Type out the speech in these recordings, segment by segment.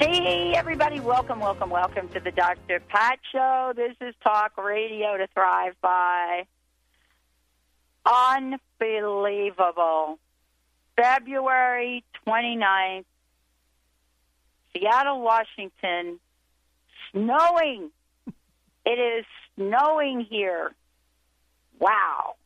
Hey, everybody, welcome, welcome, welcome to the Dr. Pat Show. This is Talk Radio to Thrive by. Unbelievable. February 29th, Seattle, Washington, snowing. It is snowing here. Wow.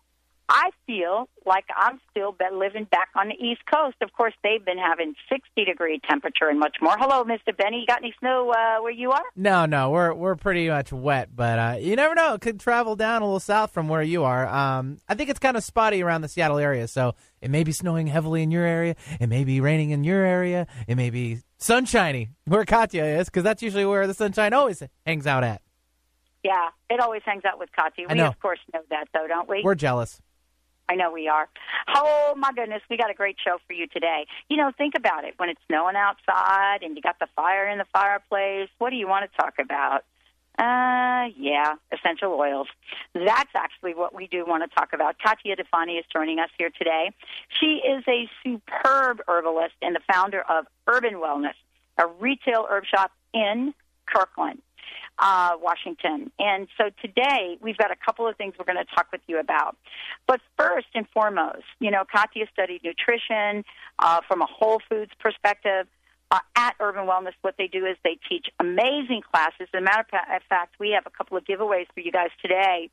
I feel like I'm still living back on the East Coast. Of course, they've been having 60 degree temperature and much more. Hello, Mr. Benny. You got any snow uh, where you are? No, no, we're we're pretty much wet, but uh, you never know. It could travel down a little south from where you are. Um, I think it's kind of spotty around the Seattle area, so it may be snowing heavily in your area. It may be raining in your area. It may be sunshiny where Katya is, because that's usually where the sunshine always hangs out at. Yeah, it always hangs out with Katya. We, of course, know that, though, don't we? We're jealous. I know we are. Oh my goodness, we got a great show for you today. You know, think about it. When it's snowing outside and you got the fire in the fireplace, what do you want to talk about? Uh, yeah, essential oils. That's actually what we do want to talk about. Katya Difani is joining us here today. She is a superb herbalist and the founder of Herban Wellness, a retail herb shop in Kirkland uh, Washington. And so today we've got a couple of things we're going to talk with you about. But first and foremost, you know, Katya studied nutrition uh, from a whole foods perspective. Uh, at Herban Wellness, what they do is they teach amazing classes. As a matter of fact, we have a couple of giveaways for you guys today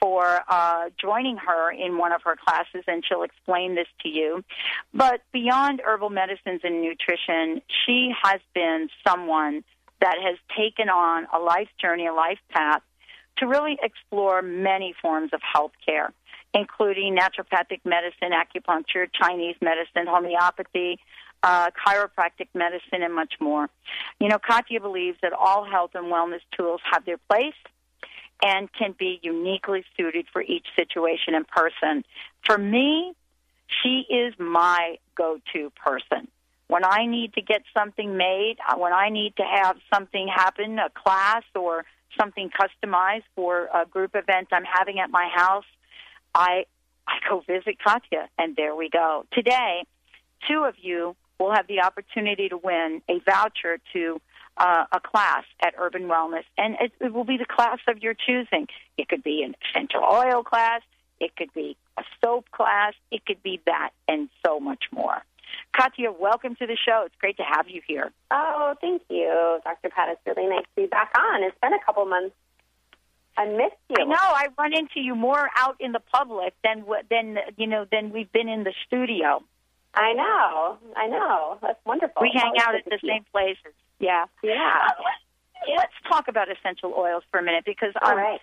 for uh, joining her in one of her classes, and she'll explain this to you. But beyond herbal medicines and nutrition, she has been someone that has taken on a life journey, a life path to really explore many forms of health care, including naturopathic medicine, acupuncture, Chinese medicine, homeopathy, uh, chiropractic medicine, and much more. You know, Katya believes that all health and wellness tools have their place and can be uniquely suited for each situation and person. For me, she is my go to person when I need to get something made, uh, when I need to have something happen, a class or something customized for a group event I'm having at my house, I I go visit Katya, and there we go. Today, two of you will have the opportunity to win a voucher to uh, a class at Herban Wellness, and it, it will be the class of your choosing. It could be an essential oil class, it could be a soap class, it could be that, and so much more. Katya, welcome to the show. It's great to have you here. Oh, thank you, Dr. Pat. It's really nice to be back on. It's been a couple months. I missed you. I know. I run into you more out in the public than than you know than we've been in the studio. I know. I know. That's wonderful. We hang out at the same places. Yeah. Yeah. Let's talk about essential oils for a minute because All um, right.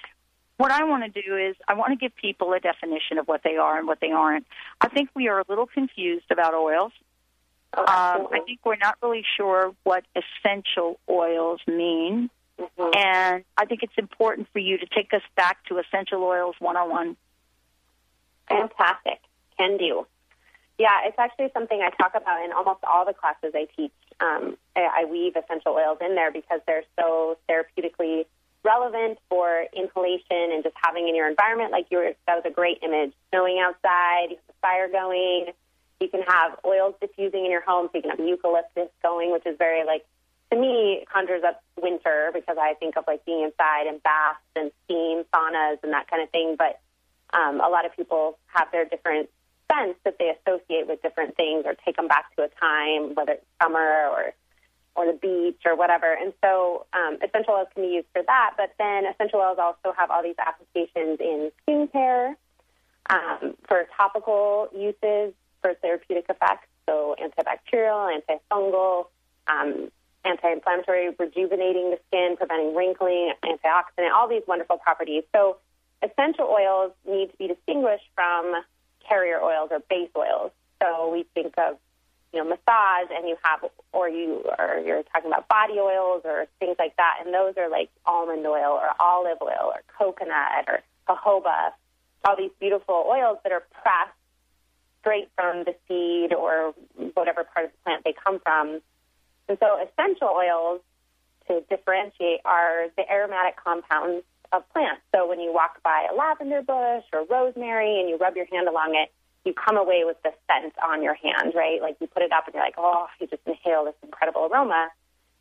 What I want to do is I want to give people a definition of what they are and what they aren't. I think we are a little confused about oils. Oh, Um, I think we're not really sure what essential oils mean. mm-hmm. And I think it's important for you to take us back to Essential Oils 101. Fantastic. Can do. Yeah, it's actually something I talk about in almost all the classes I teach. Um, I, I weave essential oils in there because they're so therapeutically relevant for inhalation and just having in your environment. Like you were, that was a great image. Snowing outside, you have the fire going. You can have oils diffusing in your home, so you can have eucalyptus going, which is very like to me conjures up winter because I think of like being inside and baths and steam saunas and that kind of thing. But um, a lot of people have their different scents that they associate with different things or take them back to a time, whether it's summer or or the beach or whatever. And so um, essential oils can be used for that. But then essential oils also have all these applications in skincare, um, for topical uses, for therapeutic effects, so antibacterial, antifungal, um, anti-inflammatory, rejuvenating the skin, preventing wrinkling, antioxidant, all these wonderful properties. So essential oils need to be distinguished from carrier oils or base oils. So we think of you know massage, and you have, or you or you're talking about body oils or things like that, and those are like almond oil or olive oil or coconut or jojoba, all these beautiful oils that are pressed straight from the seed or whatever part of the plant they come from. And so essential oils, to differentiate, are the aromatic compounds of plants. So when you walk by a lavender bush or rosemary and you rub your hand along it, you come away with the scent on your hand, right? Like you put it up and you're like, oh, you just inhale this incredible aroma.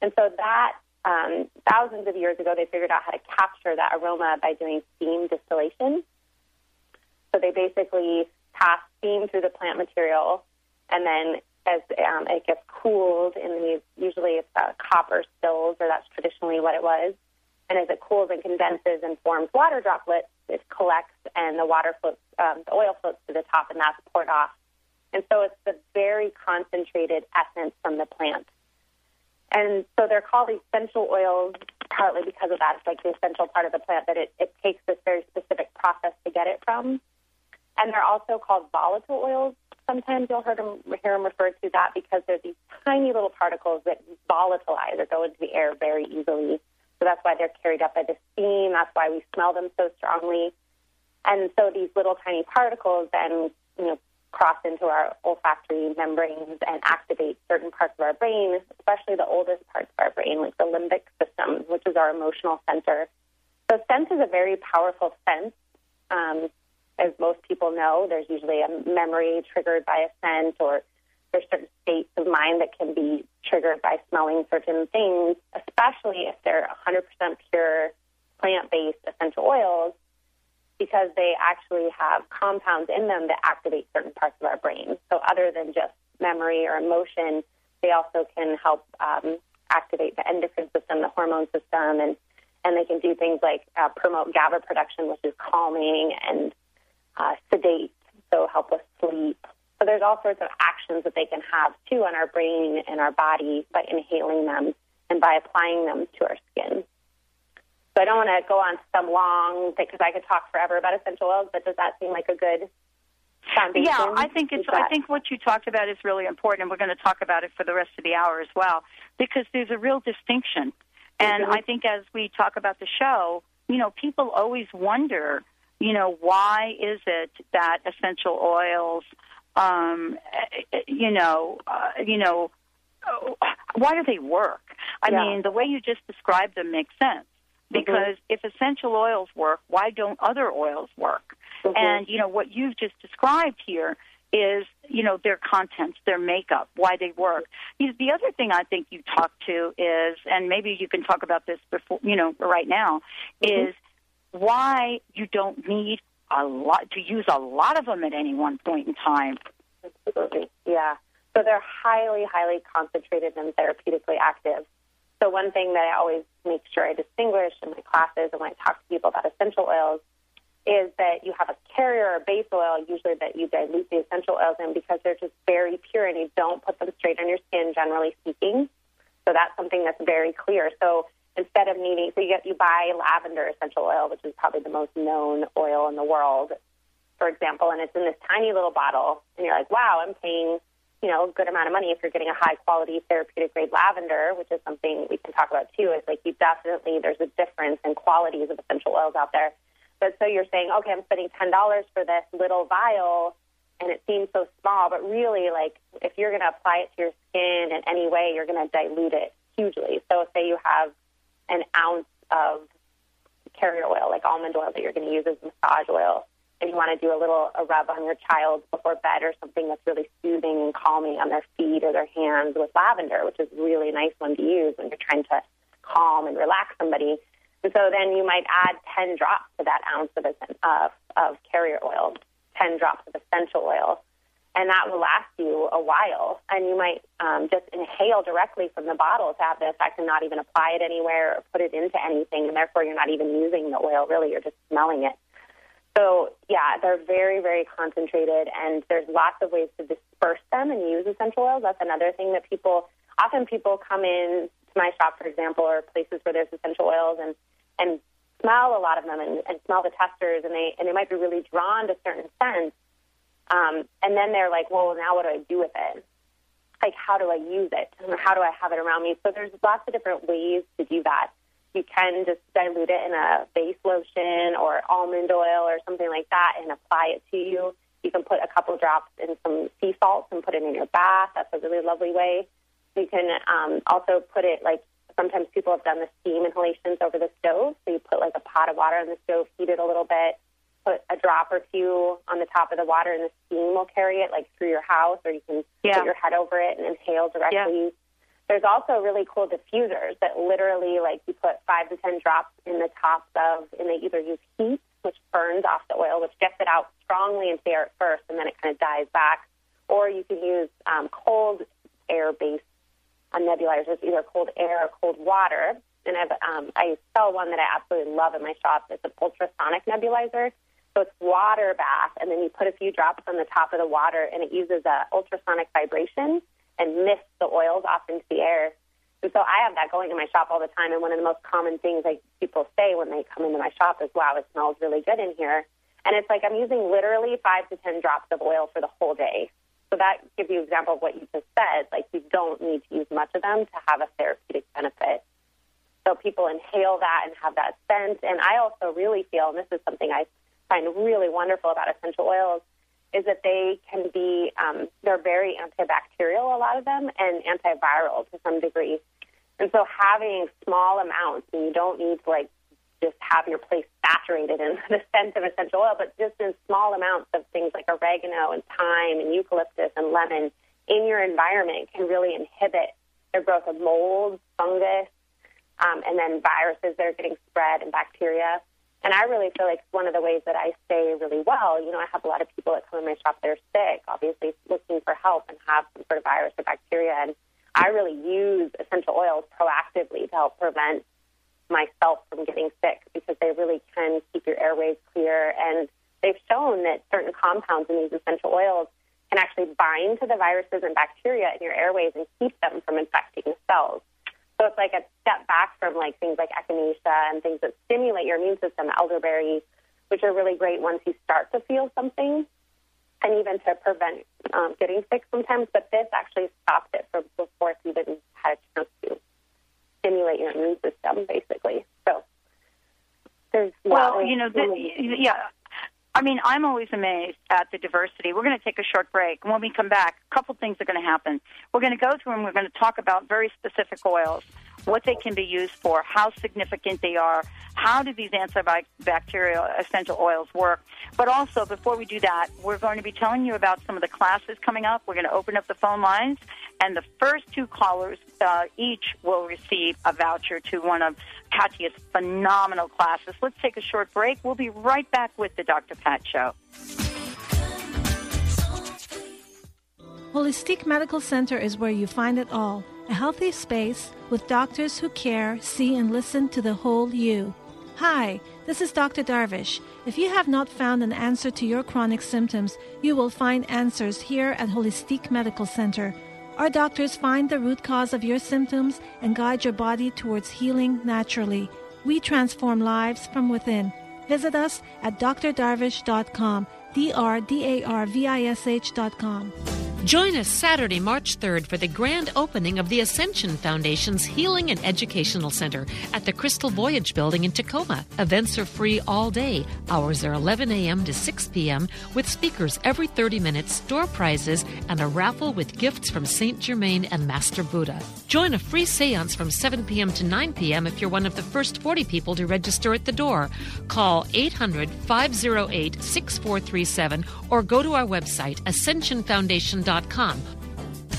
And so that um, thousands of years ago, they figured out how to capture that aroma by doing steam distillation. So they basically pass steam through the plant material, and then as um, it gets cooled in these, usually it's uh, copper stills, or that's traditionally what it was. And as it cools and condenses and forms water droplets, it collects and the water floats, um, the oil floats to the top, and that's poured off. And so it's the very concentrated essence from the plant. And so they're called essential oils partly because of that. It's like the essential part of the plant that it, it takes this very specific process to get it from. And they're also called volatile oils. Sometimes you'll hear them, hear them referred to that because they're these tiny little particles that volatilize or go into the air very easily. That's why they're carried up by the steam. That's why we smell them so strongly. And so these little tiny particles then, you know, cross into our olfactory membranes and activate certain parts of our brain, especially the oldest parts of our brain, like the limbic system, which is our emotional center. So scent is a very powerful sense. Um, as most people know, there's usually a memory triggered by a scent, or there's certain states of mind that can be triggered by smelling certain things, especially if they're 100% pure plant based essential oils, because they actually have compounds in them that activate certain parts of our brain. So, other than just memory or emotion, they also can help um, activate the endocrine system, the hormone system, and and they can do things like uh, promote GABA production, which is calming and uh, sedate, so help us sleep. So there's all sorts of actions that they can have too on our brain and our body by inhaling them and by applying them to our skin. So I don't want to go on some long because I could talk forever about essential oils, but does that seem like a good foundation? Yeah, I think it's. I think what you talked about is really important, and we're going to talk about it for the rest of the hour as well, because there's a real distinction. And mm-hmm. I think as we talk about the show, you know, people always wonder you know, why is it that essential oils, um, you know, uh, you know, why do they work? I yeah. mean, the way you just described them makes sense mm-hmm. because mm-hmm. if essential oils work, why don't other oils work? Mm-hmm. And you know what you've just described here is you know their contents, their makeup, why they work. The other thing I think you talked to is, and maybe you can talk about this before, you know, right now, mm-hmm. is why you don't need a lot to use a lot of them at any one point in time. Absolutely, yeah. So they're highly, highly concentrated and therapeutically active. So one thing that I always make sure I distinguish in my classes and when I talk to people about essential oils is that you have a carrier or base oil, usually that you dilute the essential oils in because they're just very pure and you don't put them straight on your skin, generally speaking. So that's something that's very clear. So instead of needing, so you get you buy lavender essential oil, which is probably the most known oil in the world, for example, and it's in this tiny little bottle, and you're like, wow, I'm paying, you know, a good amount of money if you're getting a high quality therapeutic grade lavender, which is something we can talk about too. Is like you definitely there's a difference in qualities of essential oils out there. But so you're saying, okay, I'm spending ten dollars for this little vial, and it seems so small, but really, like if you're going to apply it to your skin in any way, you're going to dilute it hugely. So say you have an ounce of carrier oil, like almond oil that you're going to use as massage oil, and you want to do a little a rub on your child before bed or something that's really soothing and calming on their feet or their hands with lavender, which is a really nice one to use when you're trying to calm and relax somebody. And so then you might add 10 drops to that ounce of, of, of carrier oil, 10 drops of essential oil and that will last you a while. And you might um, just inhale directly from the bottle to have the effect and not even apply it anywhere or put it into anything, and therefore you're not even using the oil, really, you're just smelling it. So, yeah, they're very, very concentrated, and there's lots of ways to disperse them and use essential oils. That's another thing that people often people come in to my shop, for example, or places where there's essential oils and and smell a lot of them and, and smell the testers, and they and they might be really drawn to certain scents. Um, and then they're like, well, now what do I do with it? Like, how do I use it? Or how do I have it around me? So there's lots of different ways to do that. You can just dilute it in a base lotion or almond oil or something like that and apply it to you. You can put a couple drops in some sea salts and put it in your bath. That's a really lovely way. You can um, also put it like sometimes people have done the steam inhalations over the stove. So you put like a pot of water on the stove, heat it a little bit, put a drop or two on the top of the water, and the steam will carry it like through your house, or you can yeah. put your head over it and inhale directly. Yeah. There's also really cool diffusers that literally like you put five to ten drops in the top of, and they either use heat, which burns off the oil, which gets it out strongly into the air at first, and then it kind of dies back, or you can use um, cold air-based uh, nebulizers, either cold air or cold water. And I've, um, I sell one that I absolutely love in my shop. It's an ultrasonic nebulizer. So it's water bath, and then you put a few drops on the top of the water, and it uses a ultrasonic vibration and mists the oils off into the air. And so I have that going in my shop all the time. And one of the most common things like people say when they come into my shop is, "Wow, it smells really good in here." And it's like I'm using literally five to ten drops of oil for the whole day. So that gives you an example of what you just said. Like you don't need to use much of them to have a therapeutic benefit. So people inhale that and have that scent. And I also really feel, and this is something I find really wonderful about essential oils, is that they can be, um, they're very antibacterial, a lot of them, and antiviral to some degree. And so having small amounts, and you don't need to like just have your place saturated in the scent of essential oil, but just in small amounts of things like oregano and thyme and eucalyptus and lemon in your environment can really inhibit the growth of mold, fungus, um, and then viruses that are getting spread and bacteria. And I really feel like one of the ways that I stay really well, you know, I have a lot of people that come in my shop that are sick, obviously looking for help and have some sort of virus or bacteria. And I really use essential oils proactively to help prevent myself from getting sick because they really can keep your airways clear. And they've shown that certain compounds in these essential oils can actually bind to the viruses and bacteria in your airways and keep them from infecting cells. So it's like a step back from like things like echinacea and things that stimulate your immune system, elderberry, which are really great once you start to feel something, and even to prevent um, getting sick sometimes. But this actually stopped it from before it's even had a chance to stimulate your immune system, basically. So there's well, you know, the, yeah. I mean, I'm always amazed at the diversity. We're going to take a short break. And when we come back, a couple things are going to happen. We're going to go through and we're going to talk about very specific oils, what they can be used for, how significant they are, how do these antibacterial essential oils work. But also, before we do that, we're going to be telling you about some of the classes coming up. We're going to open up the phone lines and the first two callers uh, each will receive a voucher to one of Katya's phenomenal classes. Let's take a short break. We'll be right back with the Dr. Pat Show. Holistic Medical Center is where you find it all a healthy space with doctors who care, see, and listen to the whole you. Hi, this is Dr. Darvish. If you have not found an answer to your chronic symptoms, you will find answers here at Holistic Medical Center. Our doctors find the root cause of your symptoms and guide your body towards healing naturally. We transform lives from within. Visit us at drdarvish.com, D R D A R V I S H.com. Join us Saturday, March 3rd for the grand opening of the Ascension Foundation's Healing and Educational Center at the Crystal Voyage Building in Tacoma. Events are free all day. Hours are 11 a.m. to 6 p.m. with speakers every 30 minutes, store prizes, and a raffle with gifts from St. Germain and Master Buddha. Join a free seance from 7 p.m. to 9 p.m. if you're one of the first 40 people to register at the door. Call 800 508 6437 or go to our website, ascensionfoundation.com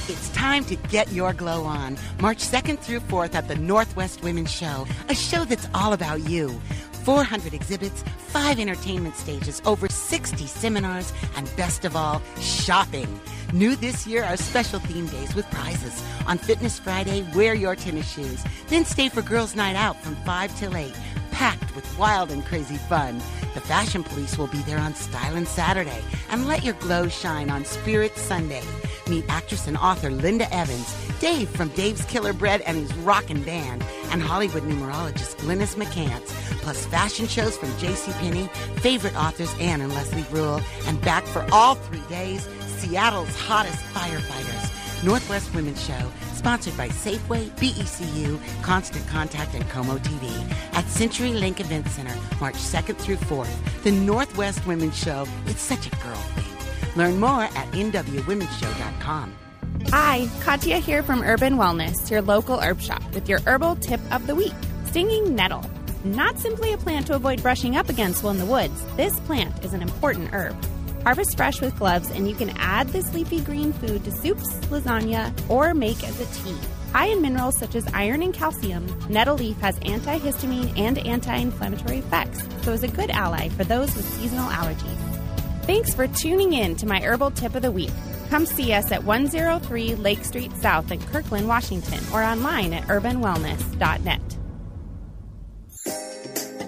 it's time to get your glow on. March 2nd through 4th at the Northwest Women's Show, a show that's all about you. 400 exhibits, 5 entertainment stages, over 60 seminars, and best of all, shopping. New this year are special theme days with prizes. On Fitness Friday, wear your tennis shoes. Then stay for Girls' Night Out from 5 till 8 packed with wild and crazy fun. The Fashion Police will be there on Style and Saturday, and let your glow shine on Spirit Sunday. Meet actress and author Linda Evans, Dave from Dave's Killer Bread and his rockin' band, and Hollywood numerologist Glynis McCants, plus fashion shows from JCPenney, favorite authors Anne and Leslie Rule, and back for all three days, Seattle's hottest firefighters. Northwest Women's Show, sponsored by Safeway, BECU, Constant Contact, and KOMO TV at Century Link Event Center, March 2nd through 4th. The Northwest Women's Show, it's such a girl thing. Learn more at nwwomenshow.com. Hi, Katya here from Herban Wellness, your local herb shop, with your herbal tip of the week stinging nettle. Not simply a plant to avoid brushing up against while in the woods, this plant is an important herb. Harvest fresh with gloves, and you can add this leafy green food to soups, lasagna, or make as a tea. High in minerals such as iron and calcium, nettle leaf has antihistamine and anti inflammatory effects, so is a good ally for those with seasonal allergies. Thanks for tuning in to my herbal tip of the week. Come see us at 103 Lake Street South in Kirkland, Washington, or online at herbanwellness.net.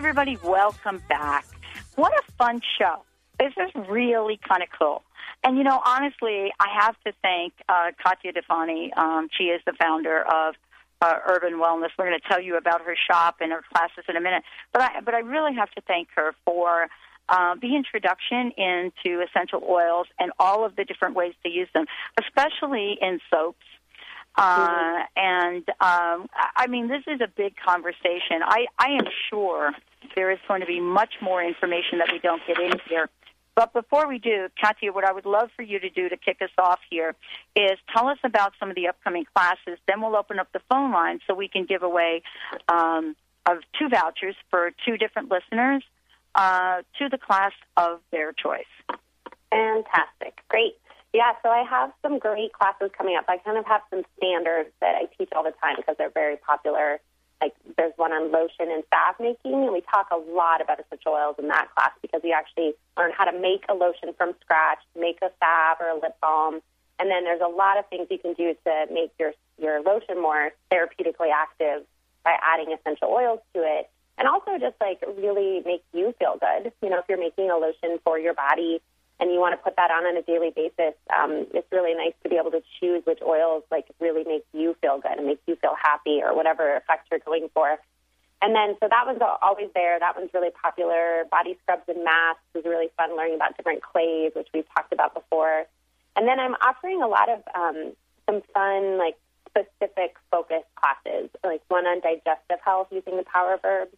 everybody, welcome back. What a fun show. This is really kind of cool. And, you know, honestly, I have to thank uh, Katya Difani. Um, she is the founder of uh, Herban Wellness. We're going to tell you about her shop and her classes in a minute. But I, but I really have to thank her for uh, the introduction into essential oils and all of the different ways to use them, especially in soaps. Uh, and um, I mean, this is a big conversation. I, I am sure there is going to be much more information that we don't get in here. But before we do, Katya, what I would love for you to do to kick us off here is tell us about some of the upcoming classes. Then we'll open up the phone line so we can give away um, of two vouchers for two different listeners uh, to the class of their choice. Fantastic. Great. Yeah, so I have some great classes coming up. I kind of have some standards that I teach all the time because they're very popular. Like there's one on lotion and salve making, and we talk a lot about essential oils in that class because we actually learn how to make a lotion from scratch, make a salve or a lip balm, and then there's a lot of things you can do to make your your lotion more therapeutically active by adding essential oils to it, and also just like really make you feel good. You know, if you're making a lotion for your body and you want to put that on on a daily basis, um, it's really nice to be able to choose which oils like really make you feel good and make you feel happy or whatever effect you're going for. And then, so that one's always there. That one's really popular. Body scrubs and masks is really fun learning about different clays, which we've talked about before. And then I'm offering a lot of um, some fun, like specific focus classes, like one on digestive health using the power of herbs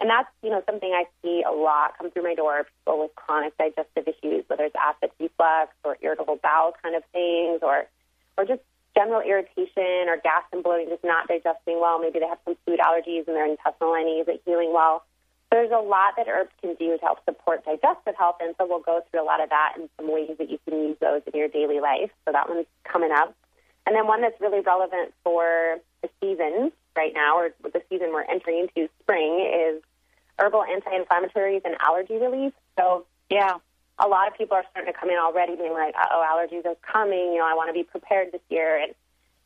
and that's, you know, something I see a lot come through my door, people with chronic digestive issues, whether it's acid reflux or irritable bowel kind of things or or just general irritation or gas and bloating, just not digesting well. Maybe they have some food allergies and their intestinal lining isn't healing well. So there's a lot that herbs can do to help support digestive health, and so we'll go through a lot of that and some ways that you can use those in your daily life. So that one's coming up. And then one that's really relevant for the season right now, or the season we're entering into, spring, is herbal anti-inflammatories and allergy relief. So yeah, a lot of people are starting to come in already being like, oh, allergies are coming. You know, I want to be prepared this year. And,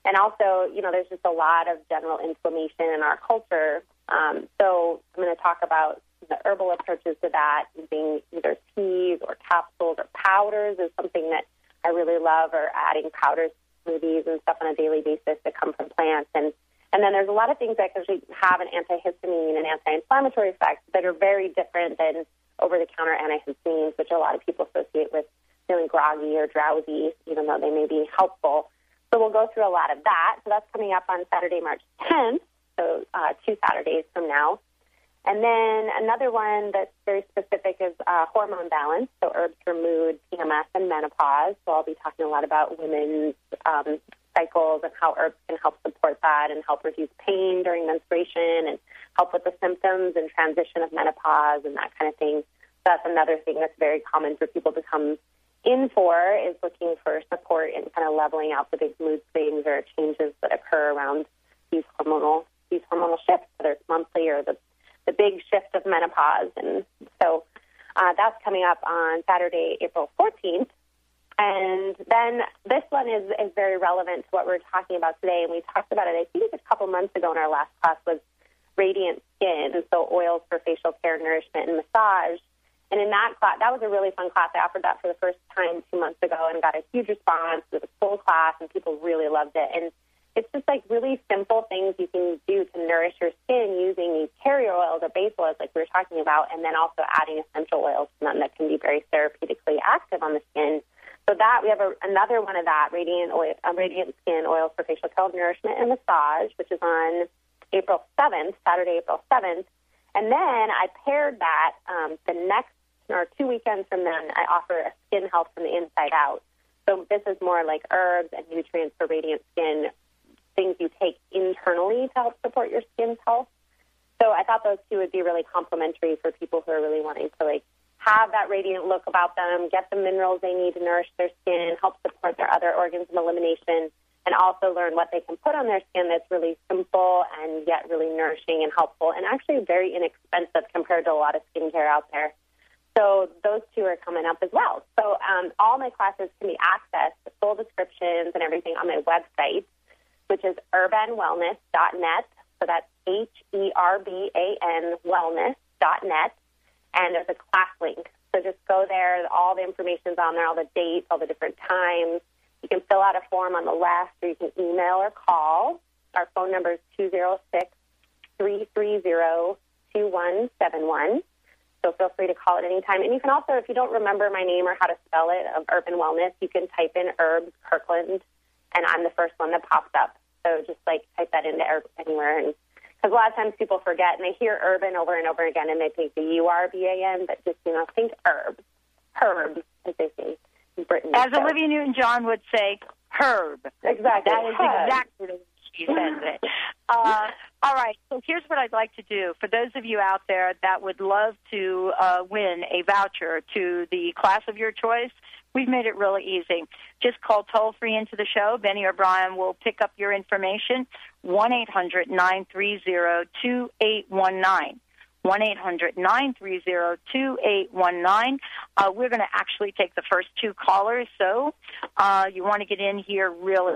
and also, you know, there's just a lot of general inflammation in our culture. Um, so I'm going to talk about the herbal approaches to that, using either teas or capsules or powders is something that I really love, or adding powders smoothies and stuff on a daily basis that come from plants. And and then there's a lot of things that actually have an antihistamine and anti-inflammatory effect that are very different than over-the-counter antihistamines, which a lot of people associate with feeling groggy or drowsy, even though they may be helpful. So we'll go through a lot of that. So that's coming up on Saturday, March 10th, so uh, two Saturdays from now. And then another one that's very specific is uh, hormone balance, so herbs for mood, PMS, and menopause. So I'll be talking a lot about women's um, cycles and how herbs can help support that and help reduce pain during menstruation and help with the symptoms and transition of menopause and that kind of thing. So that's another thing that's very common for people to come in for is looking for support in kind of leveling out the big mood swings or changes that occur around these hormonal these hormonal shifts, whether it's monthly or the the big shift of menopause. And so uh, that's coming up on Saturday, April 14th. And then this one is, is very relevant to what we're talking about today. And we talked about it, I think, a couple months ago in our last class was radiant skin. So oils for facial care, nourishment, and massage. And in that class, that was a really fun class. I offered that for the first time two months ago and got a huge response. It was a full class, and people really loved it. And it's just like really simple things you can do to nourish your skin using these carrier oils or base oils, like we were talking about, and then also adding essential oils to them that can be very therapeutically active on the skin. So that we have a, another one of that radiant oil, radiant skin oils for facial care, nourishment, and massage, which is on April seventh, Saturday, April seventh. And then I paired that um, the next or two weekends from then. I offer a skin health from the inside out. So this is more like herbs and nutrients for radiant skin things you take internally to help support your skin's health. So I thought those two would be really complementary for people who are really wanting to like have that radiant look about them, get the minerals they need to nourish their skin, help support their other organs of elimination, and also learn what they can put on their skin that's really simple and yet really nourishing and helpful and actually very inexpensive compared to a lot of skincare out there. So those two are coming up as well. So um, all my classes can be accessed, the full descriptions and everything on my website which is herbanwellness.net. So that's H E R B A N wellness.net. And there's a class link. So just go there. All the information's on there, all the dates, all the different times. You can fill out a form on the left, or you can email or call. Our phone number is 206 330 2171. So feel free to call at any time. And you can also, if you don't remember my name or how to spell it of Herban Wellness, you can type in Herbs Kirkland and I'm the first one that pops up. So just like type that into anywhere, and because a lot of times people forget and they hear urban over and over again, and they think the U R B A N, but just you know think herb, herb as they say in Britain. As so. Olivia Newton-John would say, herb. Exactly. That is herb. exactly the way she says it. Uh, all right. So here's what I'd like to do for those of you out there that would love to uh, win a voucher to the class of your choice. We've made it really easy. Just call toll free into the show. Benny O'Brien will pick up your information. 1 800 930 2819. 1 800 930 2819. Uh, we're going to actually take the first two callers, so uh, you want to get in here really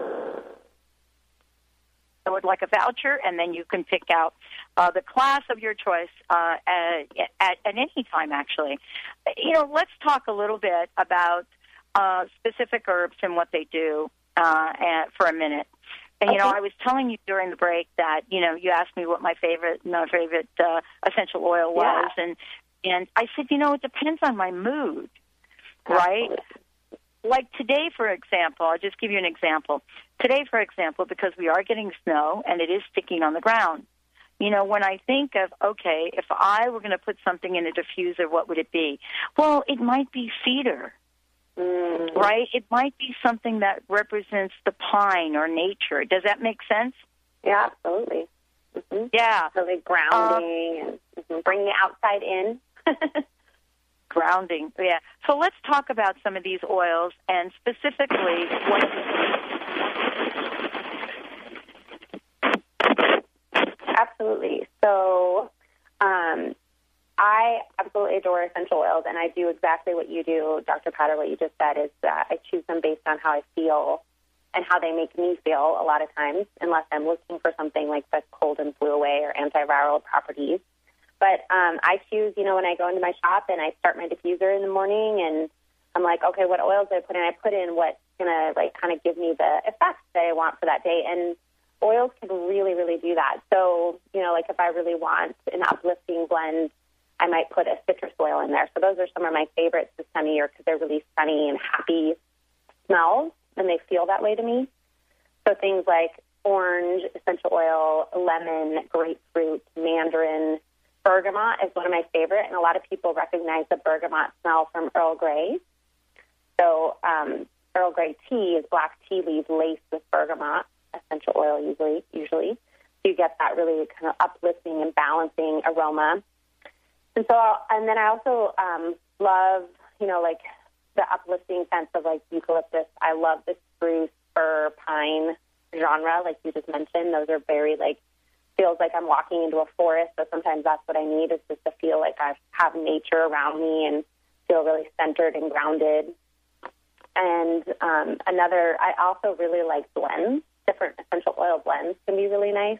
I would like a voucher, and then you can pick out uh, the class of your choice uh, at, at, at any time, actually. You know, let's talk a little bit about uh, specific herbs and what they do uh, and, for a minute. And you know, I was telling you during the break that you know you asked me what my favorite my favorite uh, essential oil was, yeah. and and I said, you know, it depends on my mood, right? Like today, for example, I'll just give you an example. Today, for example, because we are getting snow and it is sticking on the ground. You know, when I think of, okay, if I were going to put something in a diffuser, what would it be? Well, it might be cedar Mm. Right? It might be something that represents the pine or nature. Does that make sense? Yeah, absolutely. Mm-hmm. Yeah. So really grounding uh, and mm-hmm. bringing the outside in. grounding, yeah. So let's talk about some of these oils and specifically what. Absolutely. So, um, I absolutely adore essential oils, and I do exactly what you do, Dr. Potter. What you just said is that I choose them based on how I feel and how they make me feel. A lot of times, unless I'm looking for something like the cold and flu away or antiviral properties. But um, I choose, you know, when I go into my shop and I start my diffuser in the morning, and I'm like, okay, what oils do I put in? I put in what's gonna like kind of give me the effects that I want for that day, and oils can really, really do that. So, you know, like if I really want an uplifting blend I might put a citrus oil in there. So those are some of my favorites this time of year because they're really sunny and happy smells, and they feel that way to me. So things like orange essential oil, lemon, grapefruit, mandarin, bergamot is one of my favorite, and a lot of people recognize the bergamot smell from Earl Grey. So um, Earl Grey tea is black tea leaves laced with bergamot. essential oil usually. Usually, so you get that really kind of uplifting and balancing aroma. And so, I'll, and then I also um, love, you know, like the uplifting sense of like eucalyptus. I love the spruce, fir, pine genre, like you just mentioned. Those are very like feels like I'm walking into a forest. So sometimes that's what I need is just to feel like I have nature around me and feel really centered and grounded. And um, another, I also really like blends. Different essential oil blends can be really nice.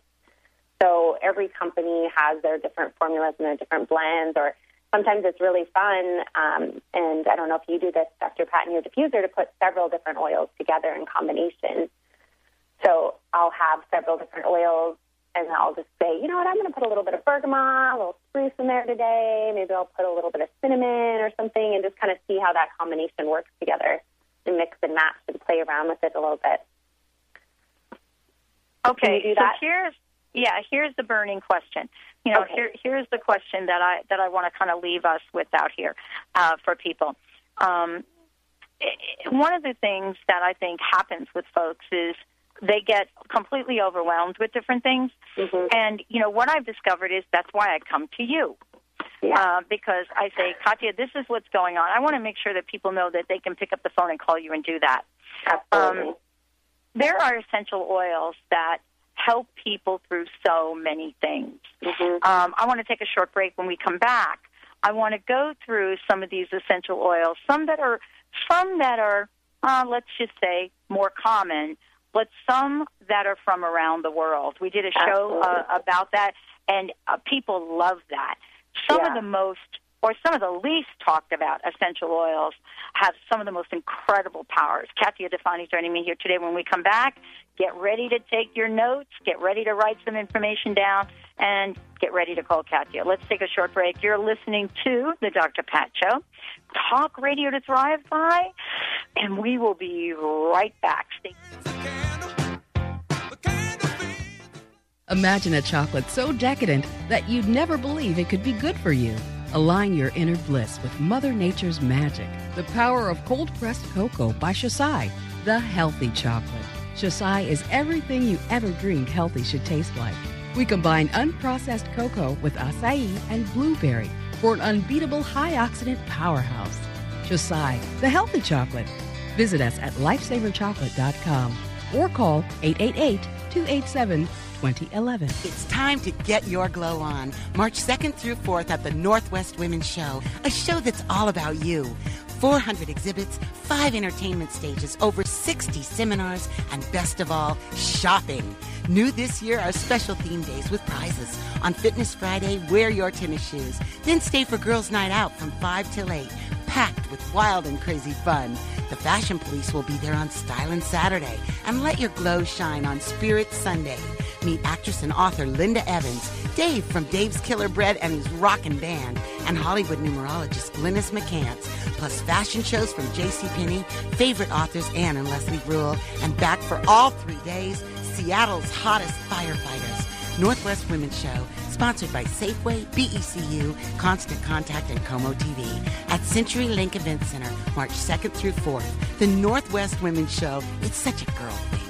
So every company has their different formulas and their different blends, or sometimes it's really fun. Um, and I don't know if you do this, Dr. Pat, in your diffuser, to put several different oils together in combination. So I'll have several different oils, and I'll just say, you know what, I'm going to put a little bit of bergamot, a little spruce in there today. Maybe I'll put a little bit of cinnamon or something, and just kind of see how that combination works together, and mix and match and play around with it a little bit. Okay, so here's yeah, here's the burning question. You know, okay. here, here's the question that I that I want to kind of leave us with out here uh, for people. Um, one of the things that I think happens with folks is they get completely overwhelmed with different things. Mm-hmm. And you know what I've discovered is that's why I come to you. Yeah. Uh, because I say, Katya, this is what's going on. I want to make sure that people know that they can pick up the phone and call you and do that. Absolutely. Um, there are essential oils that help people through so many things. Mm-hmm. Um, I want to take a short break. When we come back, I want to go through some of these essential oils, some that are some that are, uh, let's just say, more common, but some that are from around the world. We did a show uh, about that, and uh, people love that. Some yeah. of the most or some of the least talked about essential oils have some of the most incredible powers. Katya Difani joining me here today. When we come back, get ready to take your notes, get ready to write some information down, and get ready to call Katya. Let's take a short break. You're listening to the Dr. Pat Show, talk radio to thrive by, and we will be right back. Stay- Imagine a chocolate so decadent that you'd never believe it could be good for you. Align your inner bliss with Mother Nature's magic. The power of cold pressed cocoa by Xocai, the healthy chocolate. Xocai is everything you ever dreamed healthy should taste like. We combine unprocessed cocoa with acai and blueberry for an unbeatable high oxidant powerhouse. Xocai, the healthy chocolate. Visit us at lifesaverchocolate.com or call 888 287 2011. It's time to get your glow on. March 2nd through 4th at the Northwest Women's Show, a show that's all about you. 400 exhibits, 5 entertainment stages, over 60 seminars, and best of all, shopping. New this year are special theme days with prizes. On Fitness Friday, wear your tennis shoes. Then stay for Girls' Night Out from 5 till 8 packed with wild and crazy fun. The Fashion Police will be there on Stylin' Saturday and let your glow shine on Spirit Sunday. Meet actress and author Linda Evans, Dave from Dave's Killer Bread and his rockin' band, and Hollywood numerologist Glynis McCants, plus fashion shows from JCPenney, favorite authors Anne and Leslie Rule, and back for all three days, Seattle's hottest firefighters. Northwest Women's Show, sponsored by Safeway, BECU, Constant Contact, and KOMO TV at Century Link Event Center, March 2nd through 4th. The Northwest Women's Show, it's such a girl thing.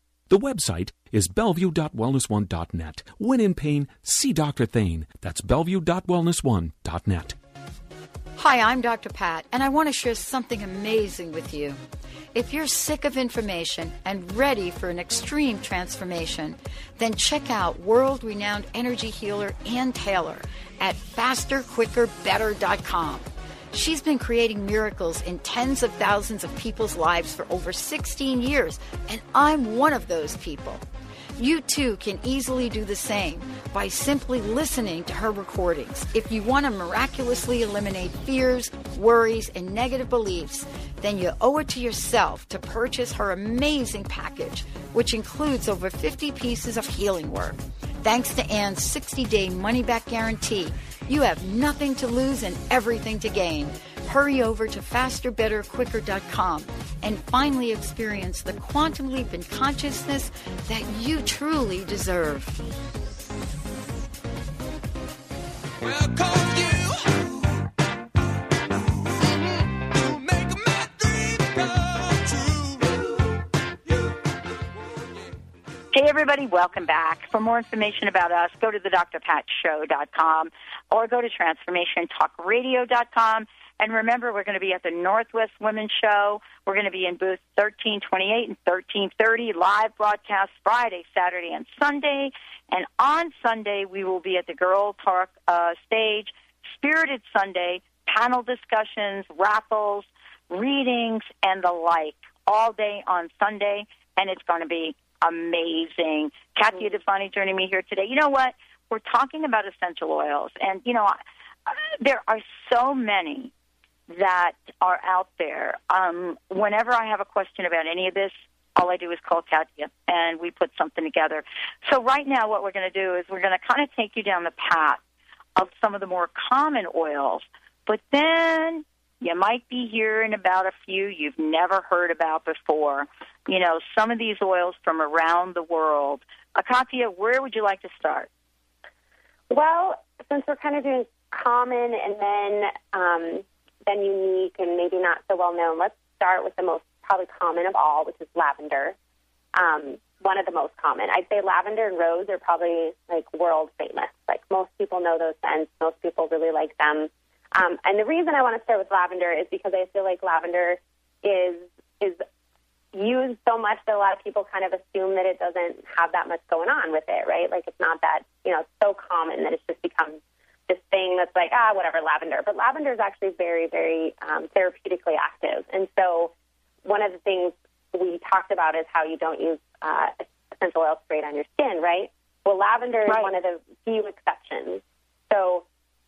The website is bellevue.wellness1.net. When in pain, see Dr. Thane. That's bellevue.wellness1.net. Hi, I'm Dr. Pat, and I want to share something amazing with you. If you're sick of information and ready for an extreme transformation, then check out world renowned energy healer Ann Taylor at fasterquickerbetter.com. She's been creating miracles in tens of thousands of people's lives for over 16 years, and I'm one of those people. You too can easily do the same by simply listening to her recordings. If you want to miraculously eliminate fears, worries, and negative beliefs, then you owe it to yourself to purchase her amazing package, which includes over 50 pieces of healing work. Thanks to Anne's 60 day money back guarantee, you have nothing to lose and everything to gain. Hurry over to fasterbetterquicker.com and finally experience the quantum leap in consciousness that you truly deserve. Hey, everybody, welcome back. For more information about us, go to the drpatshow.com or go to transformationtalkradio.com. And remember, we're going to be at the Northwest Women's Show. We're going to be in booth 1328 and 1330, live broadcast Friday, Saturday, and Sunday. And on Sunday, we will be at the Girl Talk uh, stage, Spirited Sunday, panel discussions, raffles, readings, and the like, all day on Sunday. And it's going to be amazing. Katya Difani joining me here today. You know what? We're talking about essential oils, and you know, uh, there are so many that are out there. Um, whenever I have a question about any of this, all I do is call Katya, and we put something together. So right now, what we're going to do is we're going to kind of take you down the path of some of the more common oils, but then you might be hearing about a few you've never heard about before. You know, some of these oils from around the world. Akatia, where would you like to start? Well, since we're kind of doing common and then um, then unique and maybe not so well known, let's start with the most probably common of all, which is lavender. Um, one of the most common. I'd say lavender and rose are probably like world famous. Like most people know those scents. Most people really like them. Um, and the reason I want to start with lavender is because I feel like lavender is is used so much that a lot of people kind of assume that it doesn't have that much going on with it, right? Like it's not that you know it's so common that it's just become this thing that's like ah whatever lavender. But lavender is actually very very um, therapeutically active, and so one of the things we talked about is how you don't use uh, essential oil sprayed on your skin, right? Well, lavender right. is one of the few exceptions. So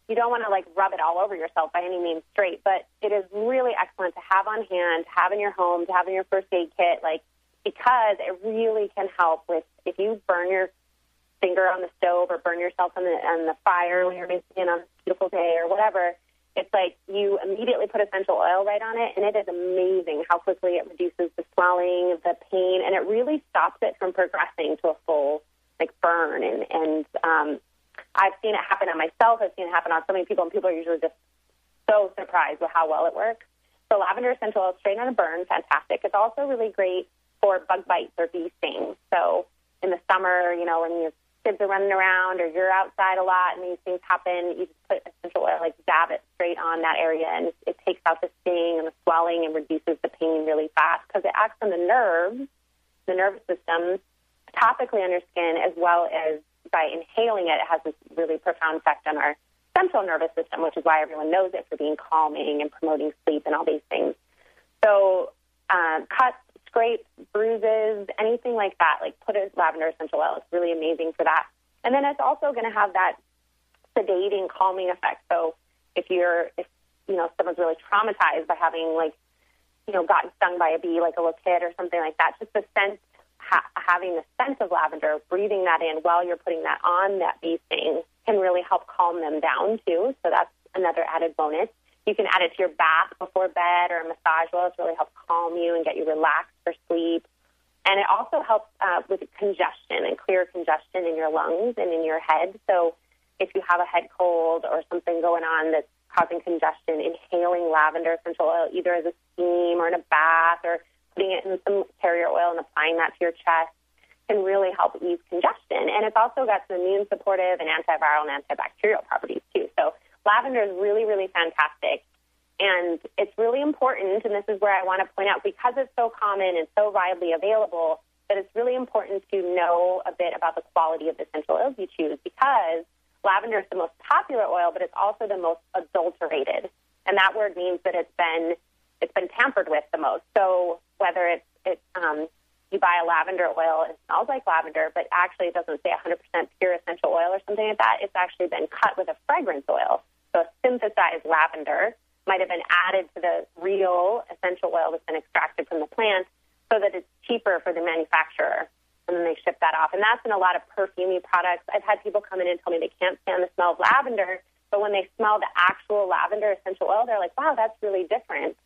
you don't want to like rub it all over yourself by any means straight, but it is really excellent to have on hand, to have in your home, to have in your first aid kit, like because it really can help with if you burn your finger on the stove or burn yourself on the on the fire when you're it on a beautiful day or whatever. It's like you immediately put essential oil right on it, and it is amazing how quickly it reduces the swelling, the pain, and it really stops it from progressing to a full like burn and and um, I've seen it happen on myself. I've seen it happen on so many people, and people are usually just so surprised with how well it works. So lavender essential oil straight on a burn, fantastic. It's also really great for bug bites or bee stings. So in the summer, you know, when your kids are running around or you're outside a lot and these things happen, you just put essential oil, like dab it straight on that area, and it, it takes out the sting and the swelling and reduces the pain really fast because it acts on the nerves, the nervous system, topically on your skin as well as by inhaling it, it has this really profound effect on our central nervous system, which is why everyone knows it for being calming and promoting sleep and all these things. So, um, cuts, scrapes, bruises, anything like that, like put a lavender essential oil. It's really amazing for that. And then it's also going to have that sedating, calming effect. So, if you're, if you know, someone's really traumatized by having like, you know, gotten stung by a bee, like a little kid or something like that, just the scent ha- having the scent of lavender, breathing that in while you're putting that on that bee sting can really help calm them down too. So that's another added bonus. You can add it to your bath before bed or a massage oil to really help calm you and get you relaxed for sleep. And it also helps uh, with congestion and clear congestion in your lungs and in your head. So if you have a head cold or something going on that's causing congestion, inhaling lavender essential oil either as a steam or in a bath or putting it in some carrier oil and applying that to your chest can really help ease congestion. And it's also got some immune supportive and antiviral and antibacterial properties too. So lavender is really, really fantastic. And it's really important, and this is where I want to point out, because it's so common and so widely available, that it's really important to know a bit about the quality of the essential oils you choose because lavender is the most popular oil, but it's also the most adulterated. And that word means that it's been it's been tampered with the most. So whether it's it's um, you buy a lavender oil, it smells like lavender, but actually it doesn't say 100% pure essential oil or something like that. It's actually been cut with a fragrance oil. So a synthesized lavender might have been added to the real essential oil that's been extracted from the plant so that it's cheaper for the manufacturer. And then they ship that off. And that's in a lot of perfumey products. I've had people come in and tell me they can't stand the smell of lavender, but when they smell the actual lavender essential oil, they're like, wow, that's really different.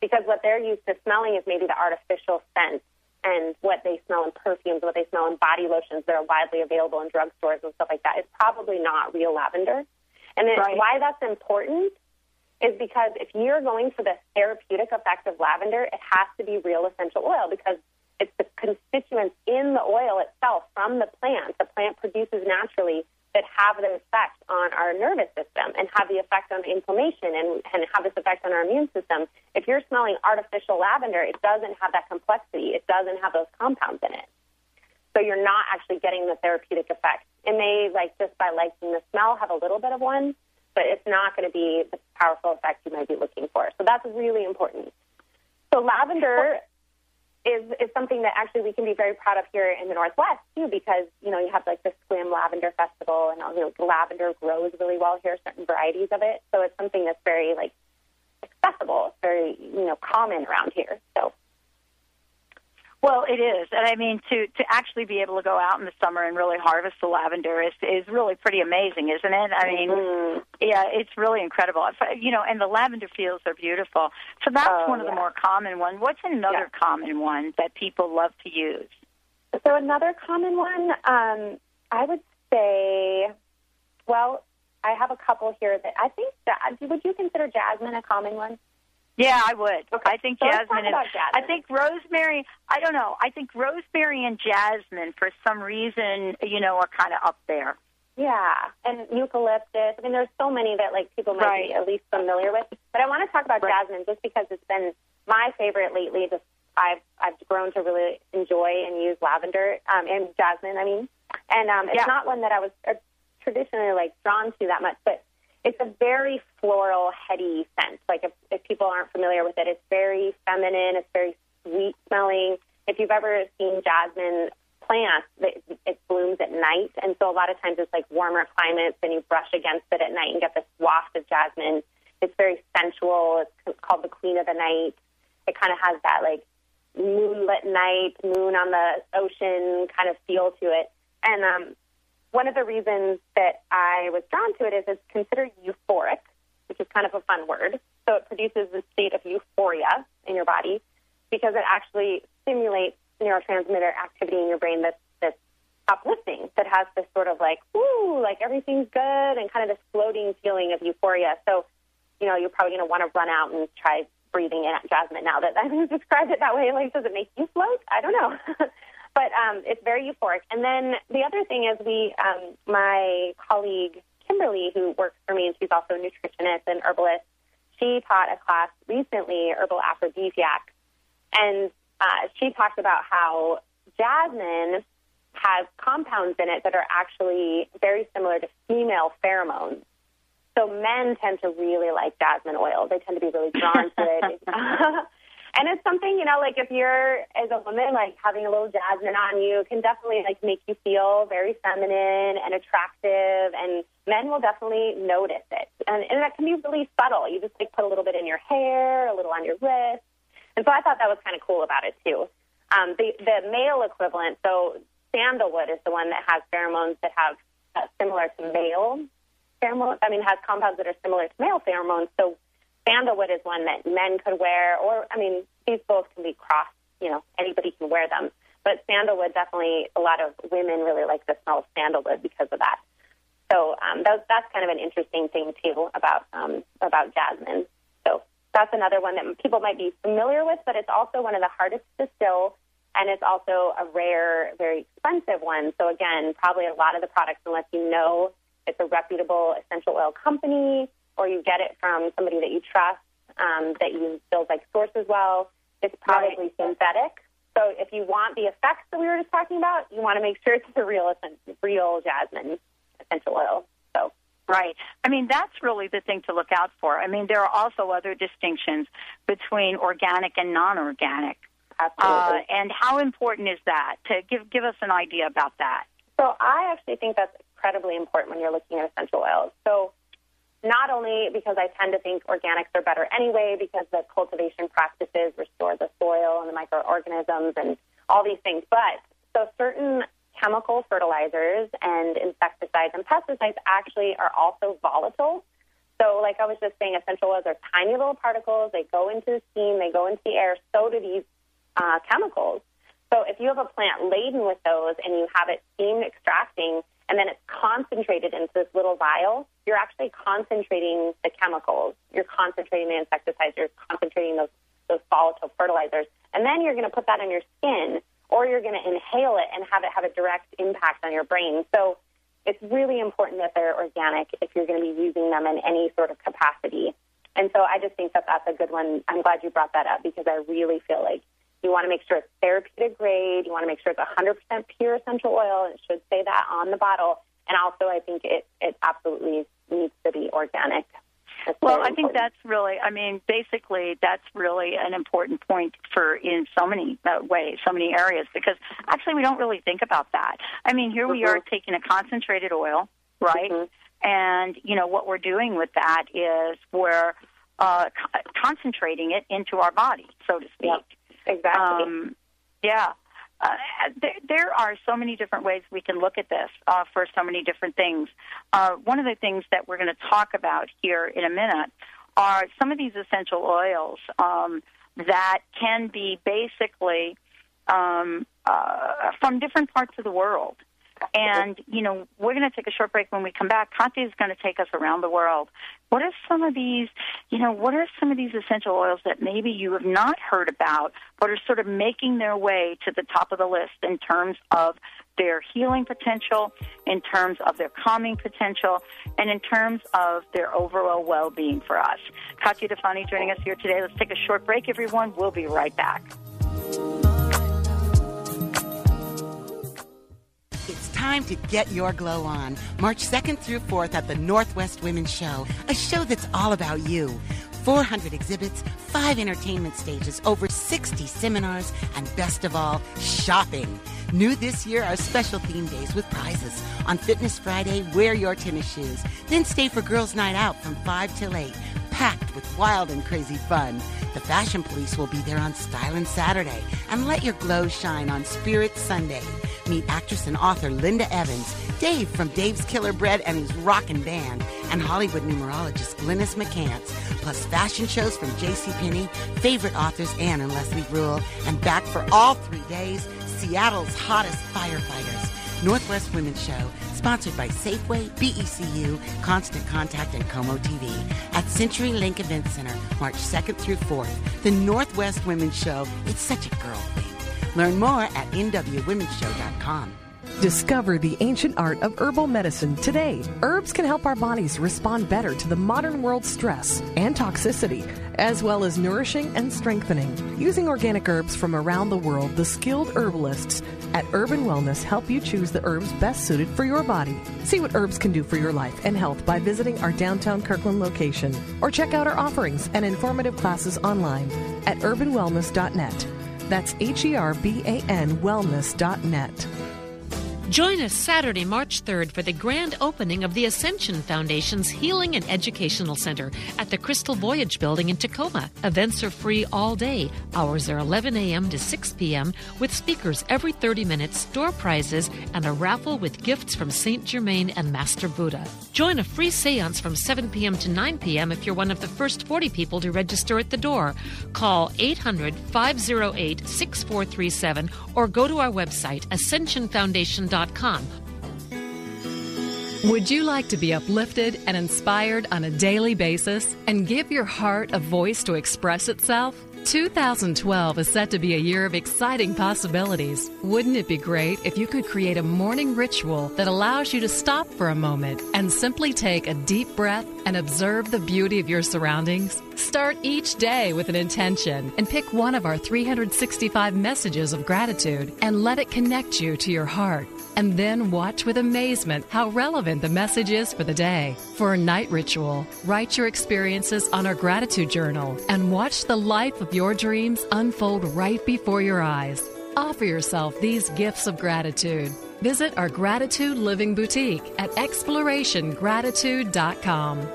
Because what they're used to smelling is maybe the artificial scent and what they smell in perfumes, what they smell in body lotions that are widely available in drugstores and stuff like that is probably not real lavender. And then Right. why that's important is because if you're going for the therapeutic effect of lavender, it has to be real essential oil because it's the constituents in the oil itself from the plant, the plant produces naturally, that have the effect on our nervous system and have the effect on inflammation and, and have this effect on our immune system. If you're smelling artificial lavender, it doesn't have that complexity. It doesn't have those compounds in it. So you're not actually getting the therapeutic effect. It may, like, just by liking the smell, have a little bit of one, but it's not going to be the powerful effect you might be looking for. So that's really important. So lavender is is something that actually we can be very proud of here in the Northwest too, because you know you have like the Sequim Lavender Festival, and you know lavender grows really well here, certain varieties of it. So it's something that's very like accessible, it's very you know common around here. So Well, it is, and I mean to to actually be able to go out in the summer and really harvest the lavender is is really pretty amazing, isn't it? I mean, Mm-hmm. yeah, it's really incredible. You know, and the lavender fields are beautiful. So that's Oh, one of the more common ones. What's another common one that people love to use? So another common one, um, I would say, well, I have a couple here that I think. ja- Would you consider jasmine a common one? Yeah, I would. I think So jasmine. talk about is, jasmine. I think rosemary. I don't know. I think rosemary and jasmine, for some reason, you know, are kind of up there. Yeah, and eucalyptus. I mean, there's so many that like people might be at least familiar with. But I want to talk about jasmine just because it's been my favorite lately. Just I've I've grown to really enjoy and use lavender um, and jasmine. I mean, and um, it's Yeah. not one that I was uh, traditionally like drawn to that much, but it's a very floral, heady scent. Like if, if people aren't familiar with it, it's very feminine. It's very sweet smelling. If you've ever seen jasmine plants, it, it blooms at night, and so a lot of times it's like warmer climates, and you brush against it at night and get this waft of jasmine. It's very sensual. It's called the queen of the night. It kind of has that like moonlit night, moon on the ocean kind of feel to it. And um, one of the reasons that I was drawn to it is it's considered euphoric, which is kind of a fun word. So it produces a state of euphoria in your body because it actually stimulates neurotransmitter activity in your brain that's, that's uplifting, that has this sort of like, ooh, like everything's good and kind of this floating feeling of euphoria. So, you know, you're probably going to want to run out and try breathing in jasmine now that I've described it that way. Like, does it make you float? I don't know. but um, it's very euphoric. And then the other thing is we, um, my colleague Kimberly, who works for me, and she's also a nutritionist and herbalist, she taught a class recently, herbal aphrodisiac, and uh, she talked about how jasmine has compounds in it that are actually very similar to female pheromones. So men tend to really like jasmine oil. They tend to be really drawn to it. and it's something, you know, like if you're as a woman, like having a little jasmine on you can definitely like make you feel very feminine and attractive and men will definitely notice it. And, and that can be really subtle. You just like put a little bit in your hair, a little on your wrist. And so I thought that was kind of cool about it too. Um, the, the male equivalent, so sandalwood is the one that has pheromones that have uh, similar to male pheromones. I mean, has compounds that are similar to male pheromones. So sandalwood is one that men could wear, or I mean, these both can be crossed. You know, anybody can wear them. But sandalwood definitely, a lot of women really like the smell of sandalwood because of that. So um, that, that's kind of an interesting thing too about um, about jasmine. So that's another one that people might be familiar with, but it's also one of the hardest to distill, and it's also a rare, very expensive one. So again, probably a lot of the products, unless you know it's a reputable essential oil company or you get it from somebody that you trust, um, that you feels like sources well, it's probably synthetic. So if you want the effects that we were just talking about, you want to make sure it's the real, real jasmine essential oil. So Right. I mean, that's really the thing to look out for. I mean, there are also other distinctions between organic and non organic. Absolutely. Uh, and how important is that? To give give us an idea about that. So I actually think that's incredibly important when you're looking at essential oils. So not only because I tend to think organics are better anyway, because the cultivation practices restore the soil and the microorganisms and all these things, but so certain chemical fertilizers and insecticides and pesticides actually are also volatile. So, like I was just saying, essential oils are tiny little particles. They go into the steam, they go into the air. So do these uh, chemicals. So, if you have a plant laden with those and you have it steam extracting, and then it's concentrated into this little vial, you're actually concentrating the chemicals. You're concentrating the insecticides. You're concentrating those those volatile fertilizers, and then you're going to put that on your skin, or you're going to inhale it and have it have a direct impact on your brain. So it's really important that they're organic if you're going to be using them in any sort of capacity. And so I just think that that's a good one. I'm glad you brought that up because I really feel like you want to make sure it's therapeutic grade. You want to make sure it's 100% pure essential oil. It should say that on the bottle. And also, I think it, it absolutely needs to be organic. That's Well, I think that's really, I mean, basically, that's really an important point for in so many uh, ways, so many areas, because actually we don't really think about that. I mean, here we are taking a concentrated oil, right? And, you know, what we're doing with that is we're uh, co- concentrating it into our body, so to speak. Exactly. Um, yeah. Uh, there, there are so many different ways we can look at this uh, for so many different things. Uh, one of the things that we're going to talk about here in a minute are some of these essential oils um, that can be basically um, uh, from different parts of the world. And, you know, we're going to take a short break when we come back. Katya is going to take us around the world. What are some of these, you know, what are some of these essential oils that maybe you have not heard about, but are sort of making their way to the top of the list in terms of their healing potential, in terms of their calming potential, and in terms of their overall well being for us? Katya Difani joining us here today. Let's take a short break, everyone. We'll be right back. Time to get your glow on. March 2nd through 4th at the Northwest Women's Show, a show that's all about you. 400 exhibits, five entertainment stages, over 60 seminars, and best of all, shopping. New this year are special theme days with prizes. On Fitness Friday, wear your tennis shoes. Then stay for Girls' Night Out from 5 till 8, packed with wild and crazy fun. The Fashion Police will be there on Stylin' Saturday. And let your glow shine on Spirit Sunday. Meet actress and author Linda Evans, Dave from Dave's Killer Bread and his Rockin' Band, and Hollywood numerologist Glynis McCants, plus fashion shows from JCPenney, favorite authors Anne and Leslie Rule, and back for all three days, Seattle's hottest firefighters. Northwest Women's Show, sponsored by Safeway, BECU, Constant Contact, and KOMO TV at Century Link Event Center, March 2nd through 4th. The Northwest Women's Show, it's such a girl thing. Learn more at nwwomenshow.com. Discover the ancient art of herbal medicine today. Herbs can help our bodies respond better to the modern world's stress and toxicity, as well as nourishing and strengthening. Using organic herbs from around the world, the skilled herbalists at Herban Wellness help you choose the herbs best suited for your body. See what herbs can do for your life and health by visiting our downtown Kirkland location or check out our offerings and informative classes online at herbanwellness.net. That's H E R B A N wellness.net. Join us Saturday, March 3rd for the grand opening of the Ascension Foundation's Healing and Educational Center at the Crystal Voyage Building in Tacoma. Events are free all day. Hours are 11 a.m. to 6 p.m. with speakers every 30 minutes, store prizes, and a raffle with gifts from St. Germain and Master Buddha. Join a free seance from 7 p.m. to 9 p.m. if you're one of the first 40 people to register at the door. Call 800 508 6437 or go to our website, ascensionfoundation.com. Would you like to be uplifted and inspired on a daily basis and give your heart a voice to express itself? 2012 is set to be a year of exciting possibilities. Wouldn't it be great if you could create a morning ritual that allows you to stop for a moment and simply take a deep breath and observe the beauty of your surroundings? Start each day with an intention and pick one of our 365 messages of gratitude and let it connect you to your heart. and then watch with amazement how relevant the message is for the day. For a night ritual, write your experiences on our gratitude journal and watch the life of your dreams unfold right before your eyes. Offer yourself these gifts of gratitude. Visit our Gratitude Living Boutique at explorationgratitude.com.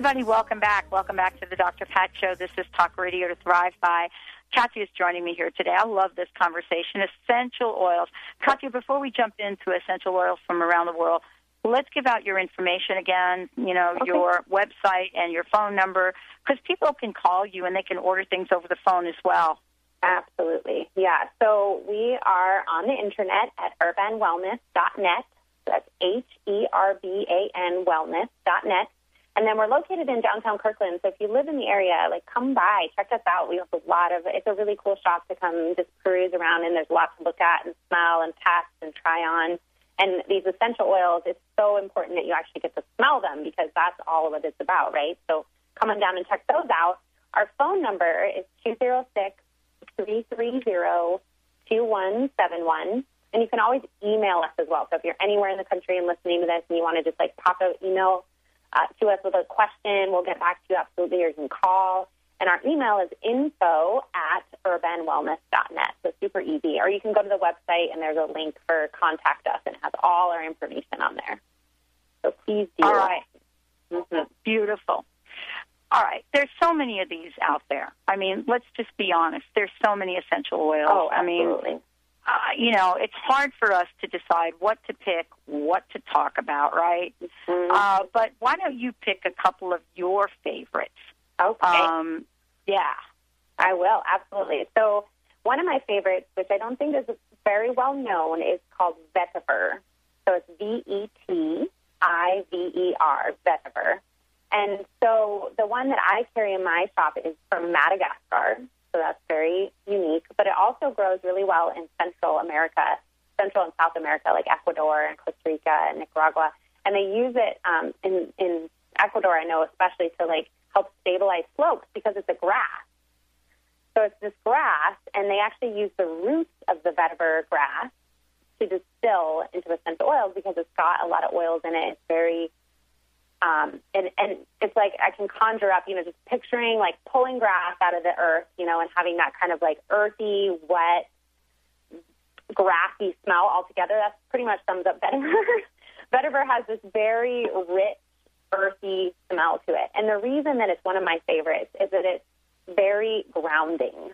everybody, welcome back. Welcome back to the Dr. Pat Show. This is Talk Radio to Thrive By. Katya is joining me here today. I love this conversation. Essential oils. Katya, before we jump into essential oils from around the world, let's give out your information again, you know, Okay. your website and your phone number, because people can call you and they can order things over the phone as well. Absolutely. Yeah. So we are on the internet at herbanwellness.net. That's H E R B A N wellness.net. And then we're located in downtown Kirkland. So if you live in the area, like come by, check us out. We have a lot of, it's a really cool shop to come just peruse around and there's lots to look at and smell and test and try on. And these essential oils, it's so important that you actually get to smell them because that's all what it's about, right? So come on down and check those out. Our phone number is 206 330 2171. And you can always email us as well. So if you're anywhere in the country and listening to this and you want to just like pop an email uh, to us with a question, we'll get back to you absolutely, or you can call. And our email is info at herbanwellness.net. So super easy. Or you can go to the website and there's a link for contact us and it has all our information on there. So please do. All right. Mhm. Beautiful. All right. There's so many of these out there. I mean, let's just be honest. There's so many essential oils. Oh, I mean, absolutely. uh, you know, it's hard for us to decide what to pick, what to talk about, right? Mm-hmm. Uh, but why don't you pick a couple of your favorites? Okay. Um, yeah. I will, absolutely. So one of my favorites, which I don't think is very well known, is called vetiver. So it's V E T I V E R, vetiver. And so the one that I carry in my shop is from Madagascar. So that's very unique. But it also grows really well in Central America, Central and South America, like Ecuador and Costa Rica and Nicaragua. And they use it um, in, in Ecuador, I know, especially to like help stabilize slopes because it's a grass. So it's this grass, and they actually use the roots of the vetiver grass to distill into essential oils because it's got a lot of oils in it. It's very, um, and and it's like I can conjure up, you know, just picturing like pulling grass out of the earth, you know, and having that kind of like earthy, wet, grassy smell altogether. That pretty much sums up vetiver. vetiver has this very rich, earthy smell to it, and the reason that it's one of my favorites is that it's very grounding.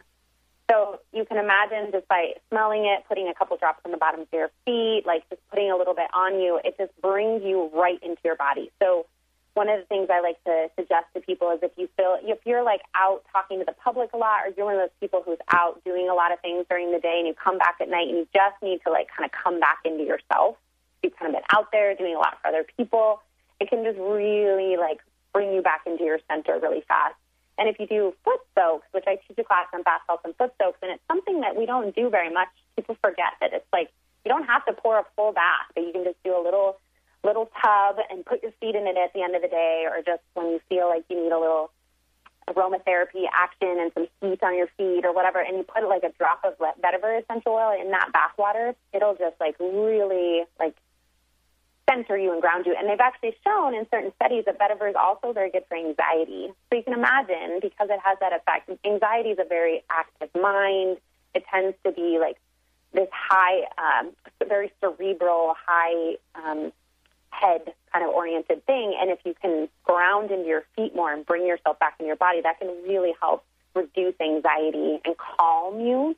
So you can imagine just by smelling it, putting a couple drops on the bottom of your feet, like just putting a little bit on you, it just brings you right into your body. So one of the things I like to suggest to people is if you feel if you're like out talking to the public a lot, or you're one of those people who's out doing a lot of things during the day, and you come back at night and you just need to like kind of come back into yourself. You've kind of been out there doing a lot for other people. It can just really like bring you back into your center really fast. And if you do foot soaks, which I teach a class on bath salts and foot soaks, and it's something that we don't do very much. People forget that it's like you don't have to pour a full bath, but you can just do a little little tub and put your feet in it at the end of the day, or just when you feel like you need a little aromatherapy action and some heat on your feet or whatever, and you put like a drop of vetiver essential oil in that bath water, it'll just like really like center you and ground you. And they've actually shown in certain studies that vetiver is also very good for anxiety. So you can imagine because it has that effect. Anxiety is a very active mind. It tends to be like this high, um, very cerebral, high um, head kind of oriented thing. And if you can ground into your feet more and bring yourself back in your body, that can really help reduce anxiety and calm you.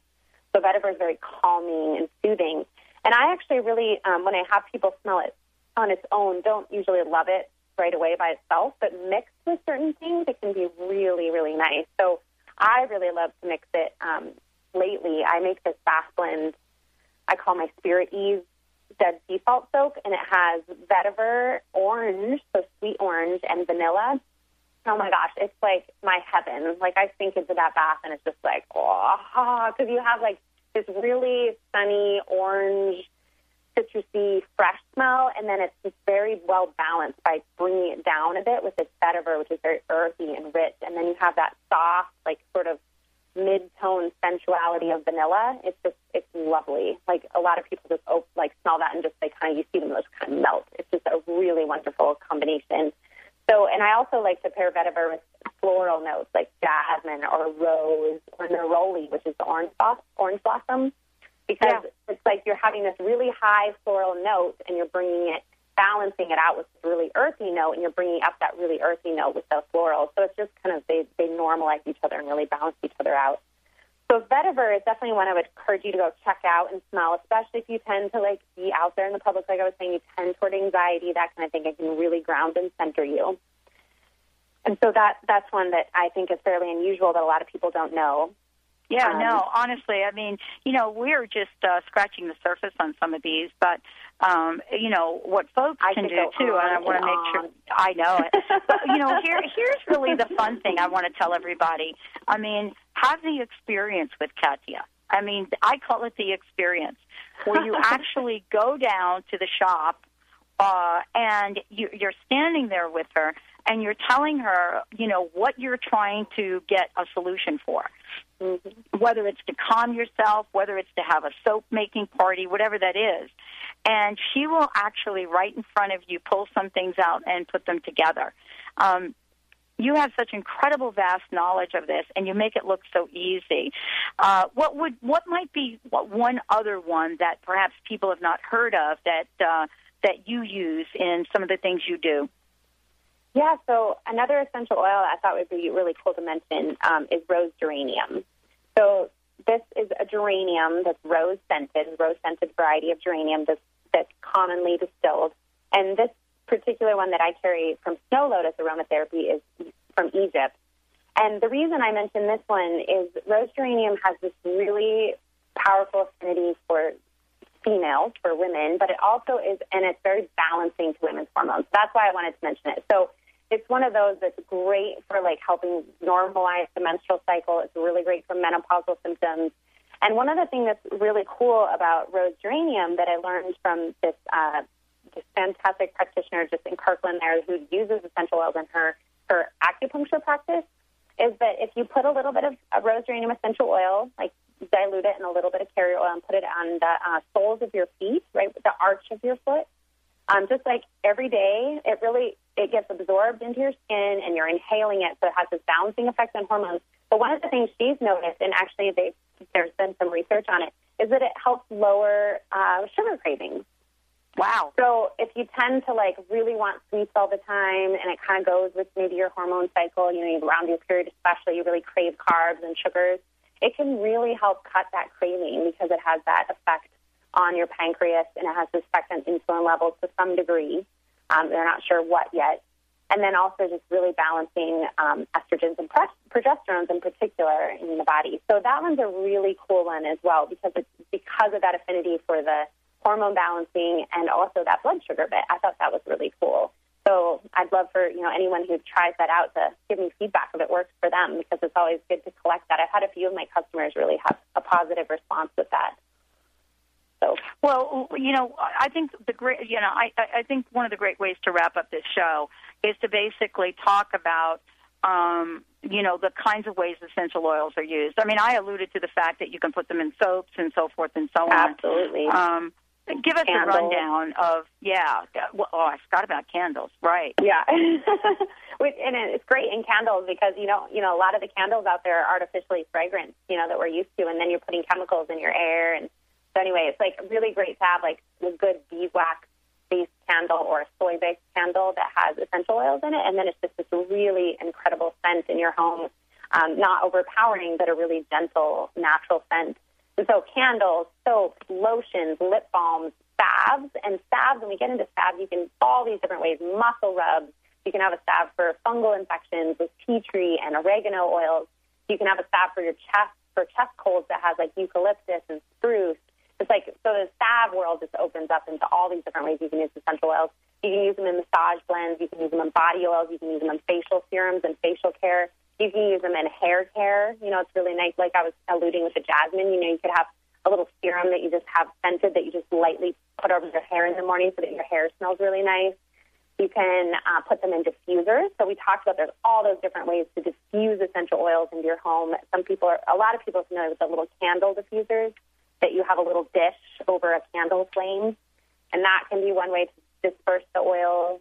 So vetiver is very calming and soothing. And I actually really, um, when I have people smell it on its own, don't usually love it right away by itself, but mixed with certain things, it can be really, really nice. So I really love to mix it. Um, lately, I make this bath blend I call my Spirit Ease Dead Sea Salt Soak, and it has vetiver, orange, so sweet orange, and vanilla. Oh my gosh, it's like my heaven. Like I sink into that bath, and it's just like, oh, because you have like this really sunny orange citrusy, fresh smell, and then it's just very well balanced by bringing it down a bit with this vetiver, which is very earthy and rich, and then you have that soft, like sort of mid-tone sensuality of vanilla. It's just it's lovely. Like a lot of people just oh, like smell that and just they kind of you see them just kind of melt. It's just a really wonderful combination. So, and I also like to pair vetiver with floral notes like jasmine or rose or neroli, which is the orange orange blossom, because it's like you're having this really high floral note and you're bringing it, balancing it out with this really earthy note, and you're bringing up that really earthy note with the floral. So it's just kind of they they normalize each other and really balance each other out. So vetiver is definitely one I would encourage you to go check out and smell, especially if you tend to like be out there in the public. Like I was saying, you tend toward anxiety, that kind of thing. It can really ground and center you. And so that that's one that I think is fairly unusual that a lot of people don't know. Yeah, Um, no, honestly, I mean, you know, we're just uh, scratching the surface on some of these, but um, you know what folks I can do too, and I want to make sure. I know it. but you know, here here's really the fun thing I want to tell everybody. I mean, have the experience with Katya. I mean, I call it the experience, where you actually go down to the shop uh, and you, you're standing there with her and you're telling her, you know, what you're trying to get a solution for. Whether it's to calm yourself, whether it's to have a soap making party, whatever that is. And she will actually, right in front of you, pull some things out and put them together. Um, you have such incredible vast knowledge of this and you make it look so easy uh, what would what might be what one other one that perhaps people have not heard of that uh, that you use in some of the things you do Yeah, so another essential oil I thought would be really cool to mention um, is rose geranium. So this is a geranium that's rose scented, rose scented variety of geranium that's, that's commonly distilled. And this particular one that I carry from Snow Lotus Aromatherapy is from Egypt. And the reason I mention this one is rose geranium has this really powerful affinity for females, for women, but it also is, and it's very balancing to women's hormones. That's why I wanted to mention it. So it's one of those that's great for like helping normalize the menstrual cycle. It's really great for menopausal symptoms. And one other thing that's really cool about rose geranium that I learned from this uh, this fantastic practitioner just in Kirkland there who uses essential oils in her her acupuncture practice is that if you put a little bit of rose geranium essential oil, like dilute it in a little bit of carrier oil and put it on the uh, soles of your feet, right, with the arch of your foot, um, just like every day, it really it gets absorbed into your skin and you're inhaling it, so it has this balancing effect on hormones. But one of the things she's noticed, and actually they, there's been some research on it, is that it helps lower uh, sugar cravings. Wow. So if you tend to like really want sweets all the time and it kind of goes with maybe your hormone cycle, you know, around your period especially, you really crave carbs and sugars, it can really help cut that craving because it has that effect on your pancreas and it has this effect on insulin levels to some degree. Um, they're not sure what yet. And then also just really balancing um, estrogens and progesterones in particular in the body. So that one's a really cool one as well because it's because of that affinity for the hormone balancing and also that blood sugar bit. I thought that was really cool. So I'd love for you know anyone who tries that out to give me feedback if it works for them because it's always good to collect that. I've had a few of my customers really have a positive response with that. So Well, you know, I think the great, you know, I, I I think one of the great ways to wrap up this show is to basically talk about, um, you know, the kinds of ways essential oils are used. I mean, I alluded to the fact that you can put them in soaps and so forth and so on. Absolutely. Um, give us Candles. a rundown of, yeah. Well, oh, I forgot about candles. Right. Yeah, and it's great in candles because you know, you know, a lot of the candles out there are artificially fragrant, you know, that we're used to, and then you're putting chemicals in your air, and so anyway, it's like really great to have like a good beeswax based candle or a soy based candle that has essential oils in it, and then it's just this really incredible scent in your home, um, not overpowering, but a really gentle, natural scent. So candles, soaps, lotions, lip balms, salves, and salves. When we get into salves, you can all these different ways. Muscle rubs. You can have a salve for fungal infections with tea tree and oregano oils. You can have a salve for your chest for chest colds that has like eucalyptus and spruce. It's like so the salve world just opens up into all these different ways you can use essential oils. You can use them in massage blends. You can use them in body oils. You can use them in facial serums and facial care. You can use them in hair care. You know, it's really nice. Like I was alluding with the jasmine, you know, you could have a little serum that you just have scented that you just lightly put over your hair in the morning so that your hair smells really nice. You can uh, put them in diffusers. So we talked about there's all those different ways to diffuse essential oils into your home. Some people are, a lot of people are familiar with the little candle diffusers that you have a little dish over a candle flame, and that can be one way to disperse the oils.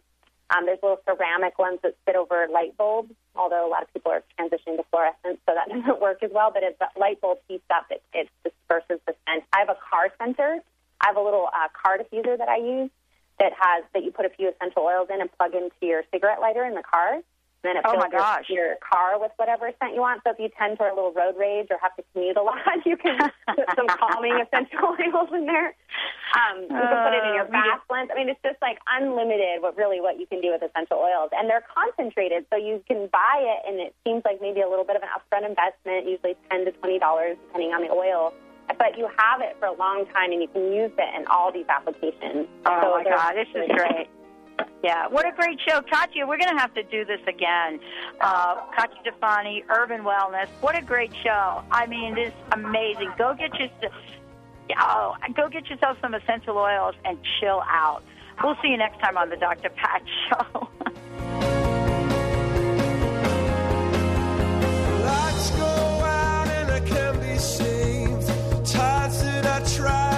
Um, there's little ceramic ones that sit over light bulbs, although a lot of people are transitioning to fluorescent, so that doesn't work as well. But as the light bulb heats up, it, it disperses the scent. I have a car scenter. I have a little uh, car diffuser that I use that has that you put a few essential oils in and plug into your cigarette lighter in the car. Then it Oh, fills my gosh. Your, your car with whatever scent you want. So if you tend toward a little road rage or have to commute a lot, you can put some calming essential oils in there. Um, you can put it in your Uh, bath blends. I mean, it's just like unlimited. What really what you can do with essential oils, and they're concentrated, so you can buy it, and it seems like maybe a little bit of an upfront investment, usually ten to twenty dollars, depending on the oil. But you have it for a long time, and you can use it in all these applications. Oh So my God, this is great. Yeah, what a great show, Katya. We're going to have to do this again. Uh, Katya Difani, Herban Wellness. What a great show! I mean, this is amazing. Go get your, oh, go get yourself some essential oils and chill out. We'll see you next time on the Dr. Pat Show. Lights go out and I can be saved. That I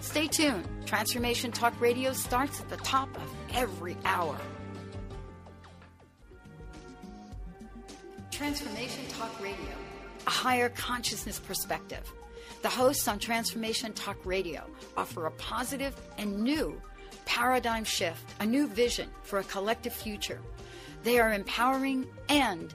Stay tuned. Transformation Talk Radio starts at the top of every hour. Transformation Talk Radio, a higher consciousness perspective. The hosts on Transformation Talk Radio offer a positive and new paradigm shift, a new vision for a collective future. They are empowering and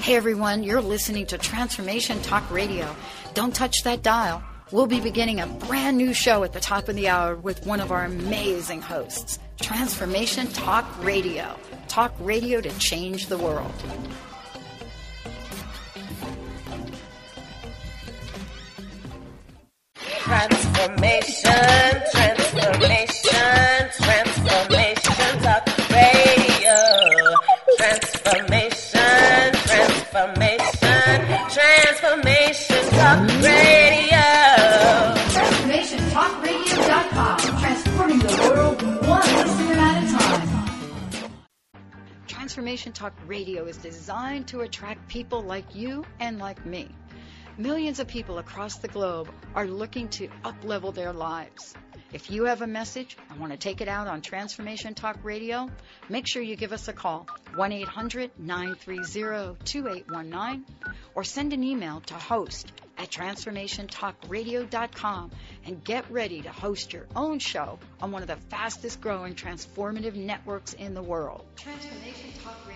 Hey everyone, you're listening to Transformation Talk Radio. Don't touch that dial. We'll be beginning a brand new show at the top of the hour with one of our amazing hosts. Transformation Talk Radio. Talk radio to change the world. Transformation, transformation, transformation, talk radio. TransformationTalkRadio.com. Transforming the world one listener at a time. Transformation Talk Radio is designed to attract people like you and like me. Millions of people across the globe are looking to uplevel their lives. If you have a message and want to take it out on Transformation Talk Radio, make sure you give us a call 1 800 930 2819 or send an email to host at transformationtalkradio.com and get ready to host your own show on one of the fastest growing transformative networks in the world. Transformation Talk Radio.